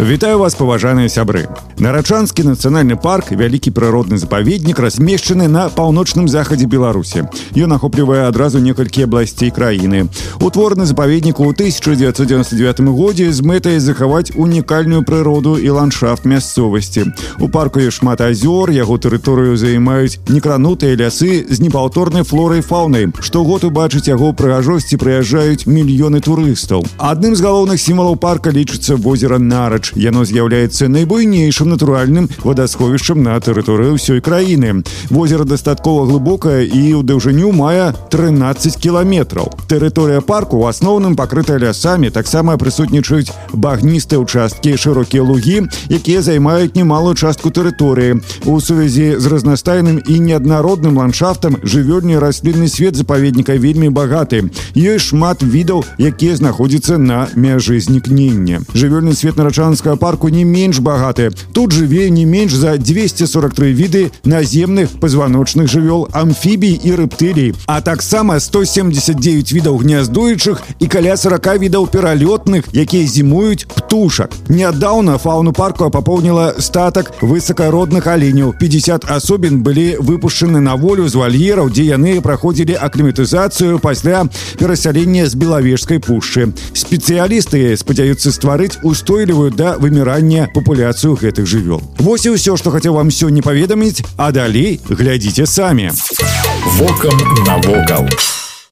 Вітаю вас паважаныя сябры нарачанскі нацыянальны парк вялікі прыродны запаведнік размешчаны на паўночным захадзе беларусі ён ахоплівае адразу некалькі абласцей краіны утвораны запаведнік у 1999 годзе з мэтай захаваць унікальную прыроду і ландшафт мясцовасці у парку ёсць шмат азёр яго тэрыторыю займаюць некранутыя лясы з непаўторнай флорай фаунай штогод убачыць яго прыгажосці прыязджаюць мільёны турыстаў адным з галоўных сімвалаў парка лічыцца возера нарач яно з'яўляецца найбуйнейшым натуральным вадасховішчам на тэрыторыі ўсёй краіны возера дастаткова глыбокая і ў даўжыню мае 13 кіламетраў тэрыторыя парку у асноўным пакрытая лясамі таксама прысутнічаюць багністыя ўчасткі шырокія лугі якія займаюць немалую частку тэрыторыі у сувязі з разнастайным і неаднародным ландшафтам жывёльны раслінны свет запаведніка вельмі багаты ёсць шмат відаў якія знаходзяцца на мяжы знікнення жывёльны свет нарачанска Гаспадарскага парку не менш багатыя. Тут жыве не менш за 243 віды наземных пазваночных жывёл амфібій і рэптылій, а таксама 179 відаў гняздуючых і каля 40 відаў пералётных, якія зімуюць птушак. Нядаўна фауну парку папоўніла статак высакародных аленяў. 50 асобін былі выпушчаны на волю з вальераў, дзе яны праходзілі акліматызацыю пасля перасялення з белавежскай пушчы. Спецыялісты спадзяюцца стварыць устойлівую да вымірання папуляцыю гэтых жывёл. Вось і ўсё, што хацеў вам сёння паведаміць, а далей глядзіце самі. Вокам навокал.